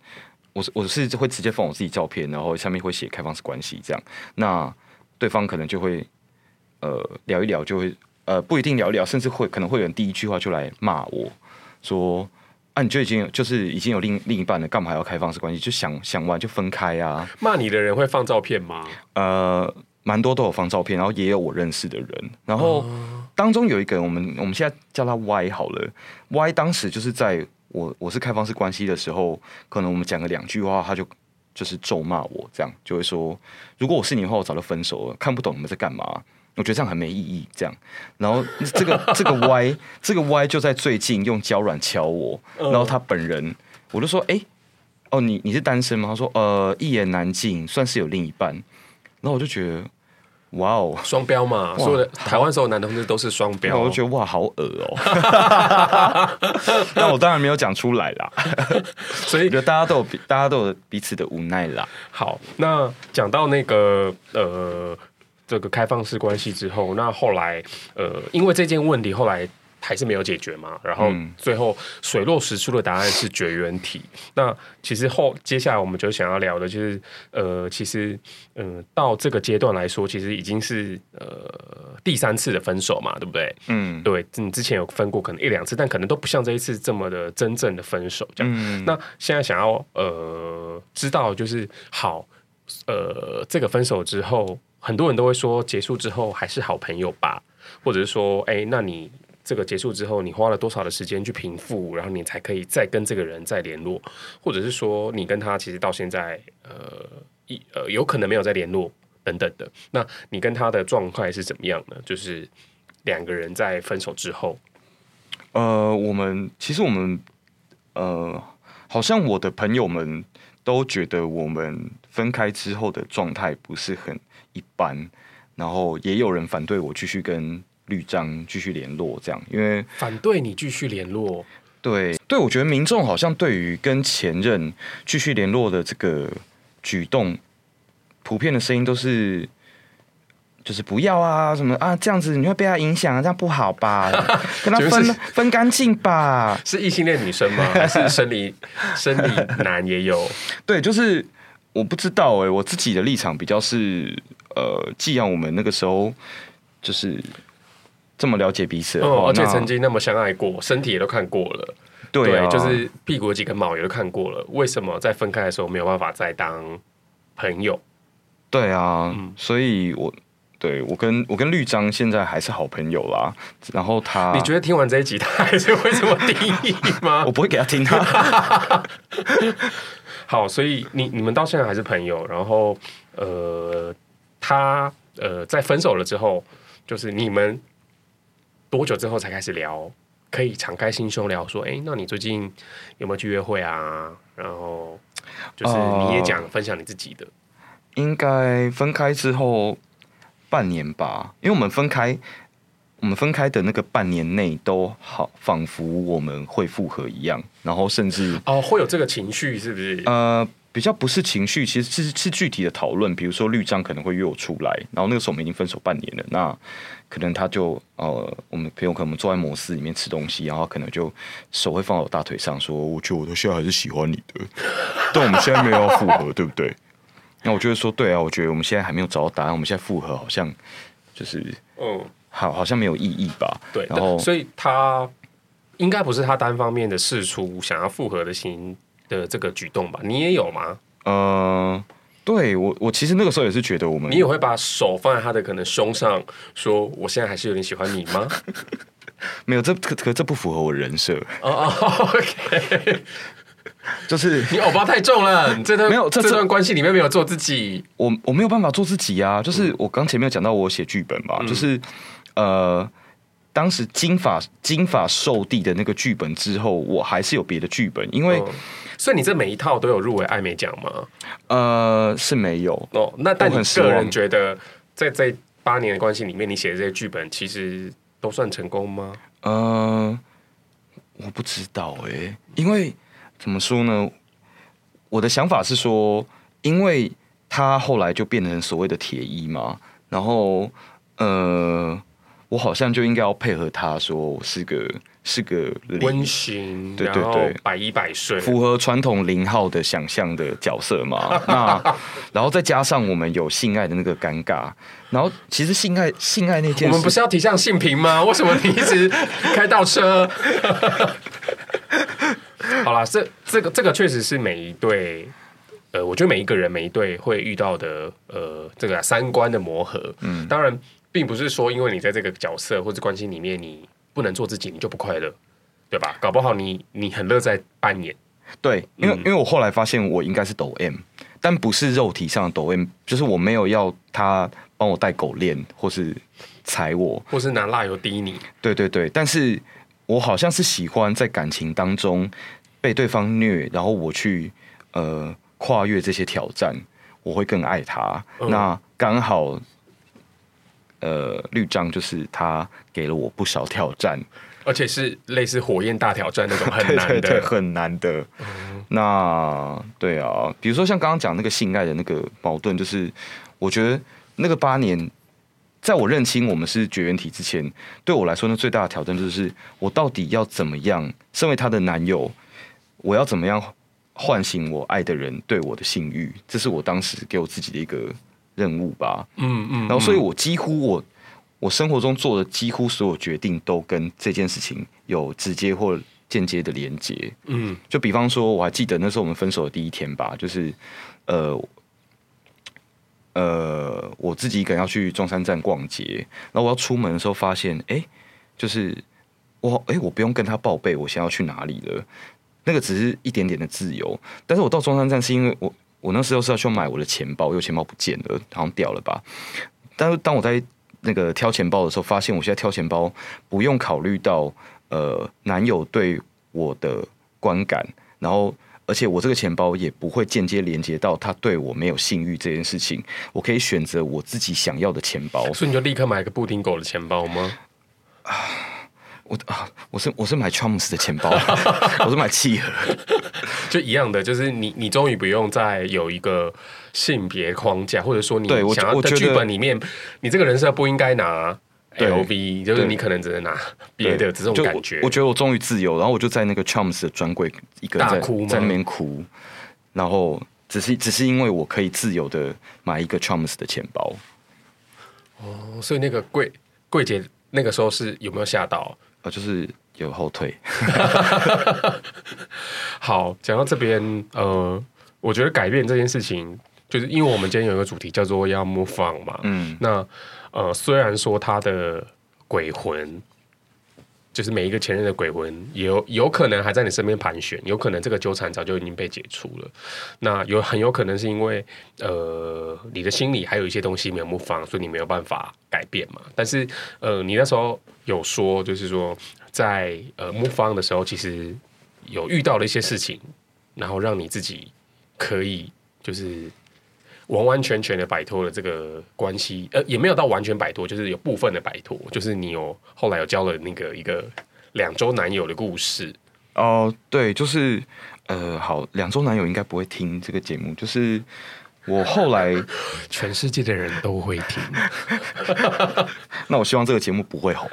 Speaker 1: 我是我是会直接放我自己照片，然后下面会写开放式关系这样，那对方可能就会呃聊一聊，就会呃不一定聊一聊，甚至会可能会有人第一句话就来骂我说。啊，你就已经就是已经有另另一半了，干嘛还要开放式关系？就想想玩就分开啊！
Speaker 2: 骂你的人会放照片吗？
Speaker 1: 呃，蛮多都有放照片，然后也有我认识的人。然后当中有一个人，我们我们现在叫他 Y 好了。Y 当时就是在我我是开放式关系的时候，可能我们讲了两句话，他就就是咒骂我，这样就会说：如果我是你的话，我早就分手了。看不懂你们在干嘛。我觉得这样很没意义，这样，然后这个 这个 Y 这个 Y 就在最近用交软敲我，然后他本人我就说，哎，哦，你你是单身吗？他说，呃，一言难尽，算是有另一半。然后我就觉得，哇哦，
Speaker 2: 双标嘛，所有的台湾所有男同志都是双标，
Speaker 1: 我就觉得哇，好恶哦。那我当然没有讲出来啦，所以觉得大家都有大家都有彼此的无奈啦。
Speaker 2: 好，那讲到那个呃。这个开放式关系之后，那后来，呃，因为这件问题后来还是没有解决嘛，然后最后水落石出的答案是绝缘体。那其实后接下来我们就想要聊的就是，呃，其实，嗯、呃，到这个阶段来说，其实已经是呃第三次的分手嘛，对不对？嗯，对，你之前有分过可能一两次，但可能都不像这一次这么的真正的分手这样。嗯、那现在想要呃知道就是好，呃，这个分手之后。很多人都会说，结束之后还是好朋友吧，或者是说，哎，那你这个结束之后，你花了多少的时间去平复，然后你才可以再跟这个人再联络，或者是说，你跟他其实到现在，呃，一呃，有可能没有再联络等等的。那你跟他的状态是怎么样呢？就是两个人在分手之后，
Speaker 1: 呃，我们其实我们，呃，好像我的朋友们都觉得我们分开之后的状态不是很。一般，然后也有人反对我继续跟绿章继续联络，这样，因为
Speaker 2: 反对你继续联络，
Speaker 1: 对对，我觉得民众好像对于跟前任继续联络的这个举动，普遍的声音都是，就是不要啊，什么啊，这样子你会被他影响啊，这样不好吧？跟他分分干净吧？
Speaker 2: 是异性恋女生吗？还是生理生理男也有？
Speaker 1: 对，就是我不知道哎、欸，我自己的立场比较是。呃，既然我们那个时候就是这么了解彼此的话，
Speaker 2: 哦，而且曾经那么相爱过，身体也都看过了，对就是屁股有几根毛也都看过了，为什么在分开的时候没有办法再当朋友？
Speaker 1: 对啊，嗯，所以我对我跟我跟绿章现在还是好朋友啦。然后他，
Speaker 2: 你觉得听完这一集他还是会这么定义吗？
Speaker 1: 我不会给他听他。
Speaker 2: 好，所以你你们到现在还是朋友，然后呃。他呃，在分手了之后，就是你们多久之后才开始聊？可以敞开心胸聊，说，哎，那你最近有没有去约会啊？然后就是你也讲、呃、分享你自己的。
Speaker 1: 应该分开之后半年吧，因为我们分开，我们分开的那个半年内都好，仿佛我们会复合一样，然后甚至
Speaker 2: 哦，会有这个情绪，是不是？
Speaker 1: 呃。比较不是情绪，其实是是具体的讨论。比如说绿章可能会约我出来，然后那个时候我们已经分手半年了，那可能他就呃，我们朋友可能我们坐在摩斯里面吃东西，然后可能就手会放到我大腿上，说：“我觉得我到现在还是喜欢你的，但我们现在没有要复合，对不对？”那我就会说：“对啊，我觉得我们现在还没有找到答案，我们现在复合好像就是嗯，好，好像没有意义吧？”
Speaker 2: 对，
Speaker 1: 然后
Speaker 2: 所以他应该不是他单方面的释出想要复合的心的这个举动吧？你也有吗？
Speaker 1: 呃，对我，我其实那个时候也是觉得我们，
Speaker 2: 你也会把手放在他的可能胸上，说我现在还是有点喜欢你吗？
Speaker 1: 没有，这可可这不符合我人设。
Speaker 2: 哦哦，OK，
Speaker 1: 就是
Speaker 2: 你偶包太重了，你 这段没有这，这段关系里面没有做自己，
Speaker 1: 我我没有办法做自己啊。就是我刚前面有讲到我写剧本嘛，嗯、就是呃。当时金发金发受地的那个剧本之后，我还是有别的剧本，因为、嗯、
Speaker 2: 所以你这每一套都有入围艾美奖吗？
Speaker 1: 呃，是没有
Speaker 2: 哦。那但你个人觉得，在这八年的关系里面，你写的这些剧本其实都算成功吗？
Speaker 1: 呃，我不知道哎、欸，因为怎么说呢？我的想法是说，因为他后来就变成所谓的铁衣嘛，然后呃。我好像就应该要配合他，说我是个是个
Speaker 2: 温馨，
Speaker 1: 对对对，
Speaker 2: 百依百顺，
Speaker 1: 符合传统零号的想象的角色嘛。那 然后再加上我们有性爱的那个尴尬，然后其实性爱性爱那件事，
Speaker 2: 我们不是要提倡性平吗？为什么你一直开倒车？好啦，这这个这个确实是每一对，呃，我觉得每一个人每一对会遇到的，呃，这个、啊、三观的磨合，嗯，当然。并不是说，因为你在这个角色或者关系里面，你不能做自己，你就不快乐，对吧？搞不好你你很乐在扮演。
Speaker 1: 对，因为、嗯、因为我后来发现我应该是抖 M，但不是肉体上的抖 M，就是我没有要他帮我戴狗链，或是踩我，
Speaker 2: 或是拿蜡油滴你。
Speaker 1: 对对对，但是我好像是喜欢在感情当中被对方虐，然后我去呃跨越这些挑战，我会更爱他。嗯、那刚好。呃，绿章就是他给了我不少挑战，
Speaker 2: 而且是类似火焰大挑战那种很难的，
Speaker 1: 对对对，很难的。嗯、那对啊，比如说像刚刚讲那个性爱的那个矛盾，就是我觉得那个八年，在我认清我们是绝缘体之前，对我来说，那最大的挑战就是我到底要怎么样，身为她的男友，我要怎么样唤醒我爱的人对我的性欲，这是我当时给我自己的一个。任务吧，嗯嗯，然后所以我几乎我我生活中做的几乎所有决定都跟这件事情有直接或间接的连接，嗯，就比方说我还记得那时候我们分手的第一天吧，就是呃呃我自己一个人要去中山站逛街，然后我要出门的时候发现，哎，就是我哎我不用跟他报备我现在要去哪里了，那个只是一点点的自由，但是我到中山站是因为我。我那时候是要去买我的钱包，因为钱包不见了，好像掉了吧。但是当我在那个挑钱包的时候，发现我现在挑钱包不用考虑到呃男友对我的观感，然后而且我这个钱包也不会间接连接到他对我没有性欲这件事情，我可以选择我自己想要的钱包。
Speaker 2: 所以你就立刻买个布丁狗的钱包吗？
Speaker 1: 啊。我啊，我是我是买 Chums 的钱包，我是买契合，
Speaker 2: 就一样的，就是你你终于不用再有一个性别框架，或者说你想要的剧本里面，你这个人设不应该拿 LV，就是你可能只能拿别的这种感觉。
Speaker 1: 我觉得我终于自由，然后我就在那个 Chums 的专柜一个人在在那边哭，然后只是只是因为我可以自由的买一个 Chums 的钱包。
Speaker 2: 哦，所以那个柜柜姐那个时候是有没有吓到？
Speaker 1: 啊，就是有后退。
Speaker 2: 好，讲到这边，呃，我觉得改变这件事情，就是因为我们今天有一个主题叫做要 move on 嘛。嗯。那呃，虽然说他的鬼魂。就是每一个前任的鬼魂，有有可能还在你身边盘旋，有可能这个纠缠早就已经被解除了。那有很有可能是因为，呃，你的心里还有一些东西没有 move on，所以你没有办法改变嘛。但是，呃，你那时候有说，就是说在呃 move on 的时候，其实有遇到了一些事情，然后让你自己可以就是。完完全全的摆脱了这个关系，呃，也没有到完全摆脱，就是有部分的摆脱，就是你有后来有交了那个一个两周男友的故事。
Speaker 1: 哦，对，就是呃，好，两周男友应该不会听这个节目，就是我后来
Speaker 2: 全世界的人都会听，
Speaker 1: 那我希望这个节目不会红，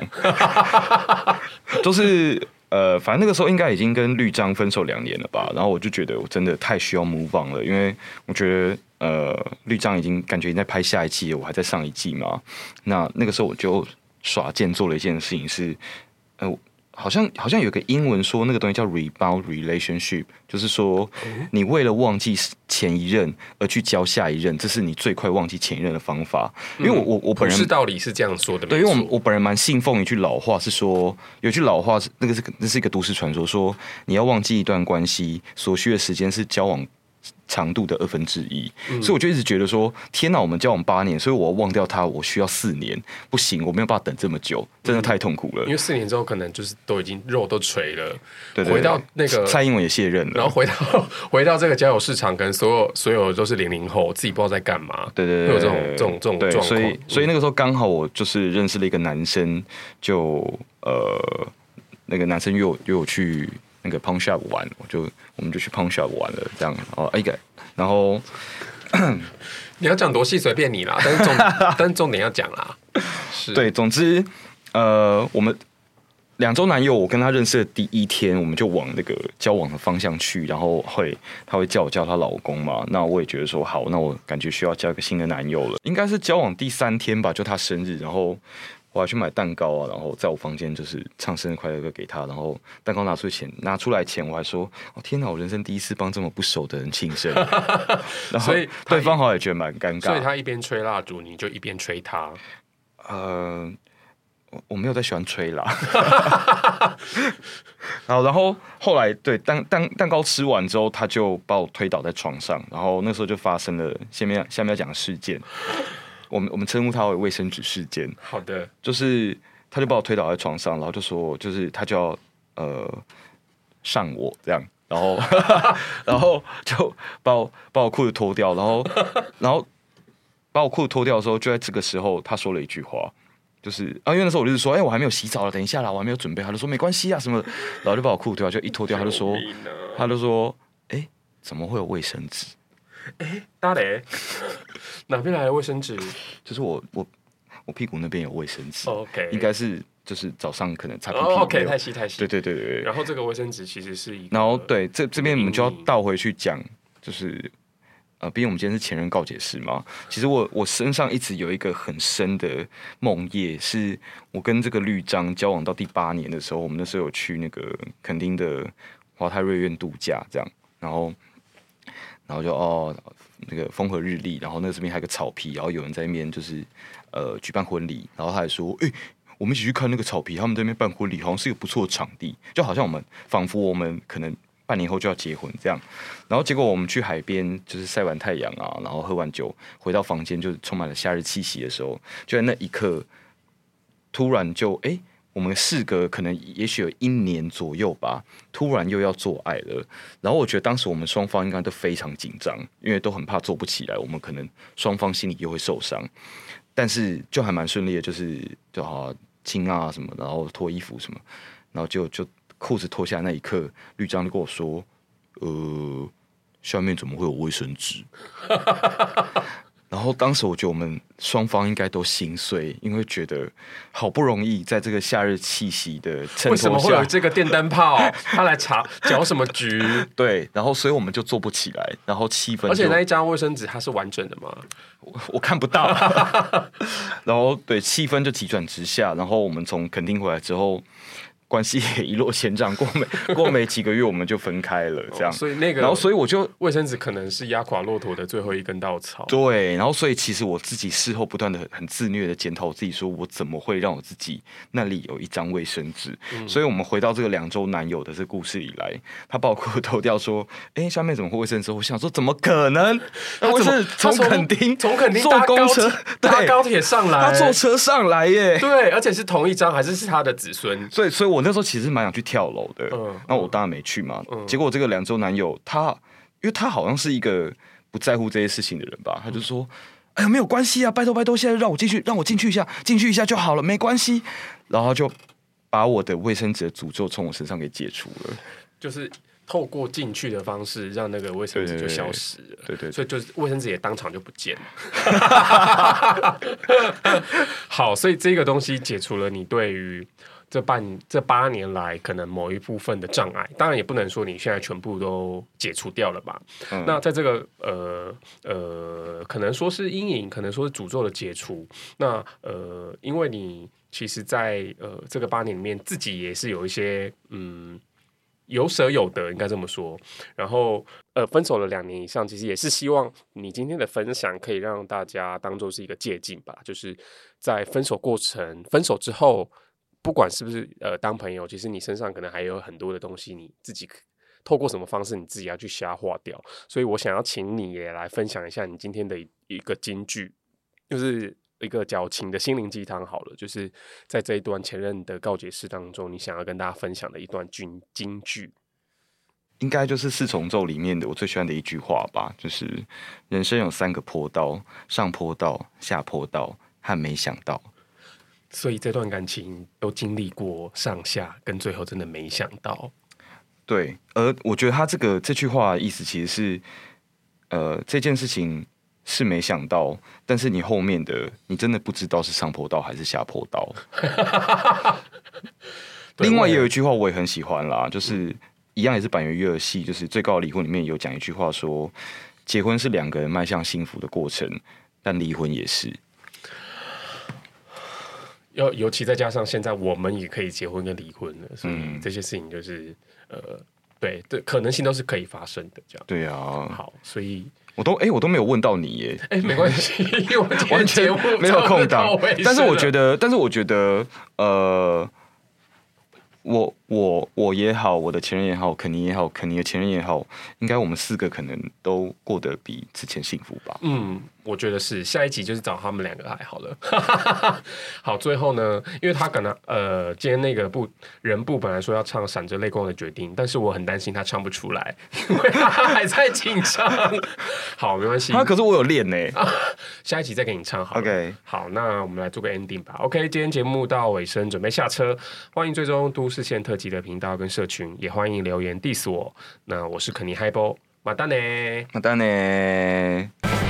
Speaker 1: 就是。呃，反正那个时候应该已经跟绿章分手两年了吧，然后我就觉得我真的太需要 move on 了，因为我觉得呃，绿章已经感觉已经在拍下一季，我还在上一季嘛。那那个时候我就耍贱做了一件事情是，呃，好像好像有个英文说那个东西叫 rebound relationship，就是说你为了忘记前一任而去教下一任，这是你最快忘记前一任的方法。因为我我我本人
Speaker 2: 是道理是这样说的，
Speaker 1: 对，因为我我本人蛮信奉一句老话，是说有句老话是那个是那是一个都市传说，说你要忘记一段关系所需的时间是交往。长度的二分之一，嗯、所以我就一直觉得说，天哪，我们交往八年，所以我要忘掉他，我需要四年，不行，我没有办法等这么久，真的太痛苦了。
Speaker 2: 因为四年之后，可能就是都已经肉都垂了，
Speaker 1: 对，对，对，
Speaker 2: 回到那个
Speaker 1: 蔡英文也卸任了，
Speaker 2: 然后回到 回到这个交友市场，可能所有所有都是零零后，自己不知道在干嘛，
Speaker 1: 对对对，
Speaker 2: 会有这种这种这种状况。
Speaker 1: 所以所以那个时候刚好我就是认识了一个男生，就呃那个男生约我约我去那个 Pawn Shop 玩，我就我们就去 Pawn Shop 玩了，这样哦，一个。然后
Speaker 2: 你要讲多细随便你啦，但是重 但是重点要讲啦。是
Speaker 1: 对，总之呃，我们两周男友，我跟他认识的第一天，我们就往那个交往的方向去，然后会他会叫我叫他老公嘛，那我也觉得说好，那我感觉需要交一个新的男友了，应该是交往第三天吧，就他生日，然后。我还去买蛋糕啊，然后在我房间就是唱生日快乐歌给他，然后蛋糕拿出钱，拿出来钱，我还说：“哦天哪，我人生第一次帮这么不熟的人庆生。”然后对方好像也觉得蛮尴尬，
Speaker 2: 所以他一边吹蜡烛，你就一边吹他。
Speaker 1: 呃，我我没有在喜欢吹啦。然后，然后后来对蛋蛋蛋糕吃完之后，他就把我推倒在床上，然后那时候就发生了下面下面要讲的事件。我们我们称呼他为卫生纸事件。
Speaker 2: 好的，
Speaker 1: 就是他就把我推倒在床上，然后就说，就是他就要呃上我这样，然后 然后就把我把我裤子脱掉，然后然后把我裤子脱掉的时候，就在这个时候，他说了一句话，就是啊，因为那时候我就是说，哎，我还没有洗澡了，等一下啦，我还没有准备，他就说没关系啊什么，然后就把我裤子脱掉，就一脱掉，他就说，他就说，哎，怎么会有卫生纸？
Speaker 2: 哎，大雷，哪边来的卫生纸？
Speaker 1: 就是我我我屁股那边有卫生纸。
Speaker 2: OK，
Speaker 1: 应该是就是早上可能擦屁股。
Speaker 2: Oh, OK，太细太细。
Speaker 1: 对对对对。
Speaker 2: 然后这个卫生纸其实是一个。
Speaker 1: 然后对这这边我们就要倒回去讲，就是呃，毕竟我们今天是前任告解室嘛。其实我我身上一直有一个很深的梦夜，是我跟这个绿章交往到第八年的时候，我们那时候有去那个垦丁的华泰瑞苑度假，这样，然后。然后就哦，那个风和日丽，然后那这边还有个草皮，然后有人在那边就是呃举办婚礼，然后他还说，哎，我们一起去看那个草皮，他们在那边办婚礼，好像是一个不错的场地，就好像我们仿佛我们可能半年后就要结婚这样。然后结果我们去海边就是晒完太阳啊，然后喝完酒回到房间，就充满了夏日气息的时候，就在那一刻，突然就哎。我们事隔可能也许有一年左右吧，突然又要做爱了。然后我觉得当时我们双方应该都非常紧张，因为都很怕做不起来，我们可能双方心里又会受伤。但是就还蛮顺利的，就是就好亲啊什么，然后脱衣服什么，然后就就裤子脱下来那一刻，绿章就跟我说：“呃，下面怎么会有卫生纸？”然后当时我觉得我们双方应该都心碎，因为觉得好不容易在这个夏日气息的衬托下，为
Speaker 2: 什么会有这个电灯泡？他来查搅什么局？
Speaker 1: 对，然后所以我们就做不起来，然后气氛。
Speaker 2: 而且那一张卫生纸它是完整的吗？
Speaker 1: 我，我看不到。然后对，气氛就急转直下。然后我们从垦丁回来之后。关系也一落千丈，过没 过没几个月我们就分开了，这样。哦、
Speaker 2: 所以那个，
Speaker 1: 然后所以我就
Speaker 2: 卫生纸可能是压垮骆驼的最后一根稻草。
Speaker 1: 对，然后所以其实我自己事后不断的很自虐的检讨我自己，说我怎么会让我自己那里有一张卫生纸？嗯、所以我们回到这个两周男友的这个故事以来，他把我裤脱掉说：“哎、欸，下面怎么会卫生纸？”我想说怎么可能？我是从垦丁
Speaker 2: 从垦丁
Speaker 1: 坐公车
Speaker 2: 搭高铁上来，
Speaker 1: 他坐车上来耶。
Speaker 2: 对，而且是同一张，还是是他的子孙？
Speaker 1: 所以，所以我那时候其实蛮想去跳楼的，嗯、那我当然没去嘛。嗯、结果这个两周男友他，因为他好像是一个不在乎这些事情的人吧，他就说：“嗯、哎呀，没有关系啊，拜托拜托，现在让我进去，让我进去一下，进去一下就好了，没关系。”然后就把我的卫生纸的诅咒从我身上给解除了，
Speaker 2: 就是透过进去的方式让那个卫生纸就消失了。
Speaker 1: 对，对对，
Speaker 2: 所以就是卫生纸也当场就不见了。好，所以这个东西解除了你对于。这半这八年来可能某一部分的障碍，当然也不能说你现在全部都解除掉了吧？嗯、那在这个呃呃，可能说是阴影，可能说是诅咒的解除。那呃，因为你其实在，在呃这个八年里面，自己也是有一些嗯有舍有得，应该这么说。然后呃，分手了两年以上，其实也是希望你今天的分享可以让大家当做是一个借鉴吧，就是在分手过程、分手之后。不管是不是呃当朋友，其实你身上可能还有很多的东西，你自己透过什么方式，你自己要去消化掉。所以我想要请你也来分享一下你今天的一个金句，就是一个矫情的心灵鸡汤。好了，就是在这一段前任的告解式当中，你想要跟大家分享的一段金金句，
Speaker 1: 应该就是四重奏里面的我最喜欢的一句话吧，就是人生有三个坡道：上坡道、下坡道和没想到。
Speaker 2: 所以这段感情都经历过上下，跟最后真的没想到。
Speaker 1: 对，而我觉得他这个这句话的意思其实是，呃，这件事情是没想到，但是你后面的你真的不知道是上坡道还是下坡道。另外也有一句话我也很喜欢啦，就是一样也是坂元裕二系，就是最高的离婚里面有讲一句话说，结婚是两个人迈向幸福的过程，但离婚也是。
Speaker 2: 尤尤其再加上现在我们也可以结婚跟离婚了，所以这些事情就是、嗯、呃，对对，可能性都是可以发生的，这样。
Speaker 1: 对啊，
Speaker 2: 好，所以
Speaker 1: 我都哎、欸，我都没有问到你耶，
Speaker 2: 哎、欸，没关系，因为我完全
Speaker 1: 没有空档。但是我觉得，但是我觉得，呃。我我我也好，我的前任也好，肯尼也好，肯尼的前任也好，应该我们四个可能都过得比之前幸福吧。
Speaker 2: 嗯，我觉得是。下一集就是找他们两个还好了。好，最后呢，因为他可能呃，今天那个部人部本来说要唱闪着泪光的决定，但是我很担心他唱不出来，因为他还在紧张。好，没关系。
Speaker 1: 啊可是我有练呢、啊。
Speaker 2: 下一集再给你唱好。
Speaker 1: OK。
Speaker 2: 好，那我们来做个 ending 吧。OK，今天节目到尾声，准备下车。欢迎追踪都市线特辑的频道跟社群，也欢迎留言 diss 我。那我是肯尼嗨波，马丹呢？
Speaker 1: 马丹呢？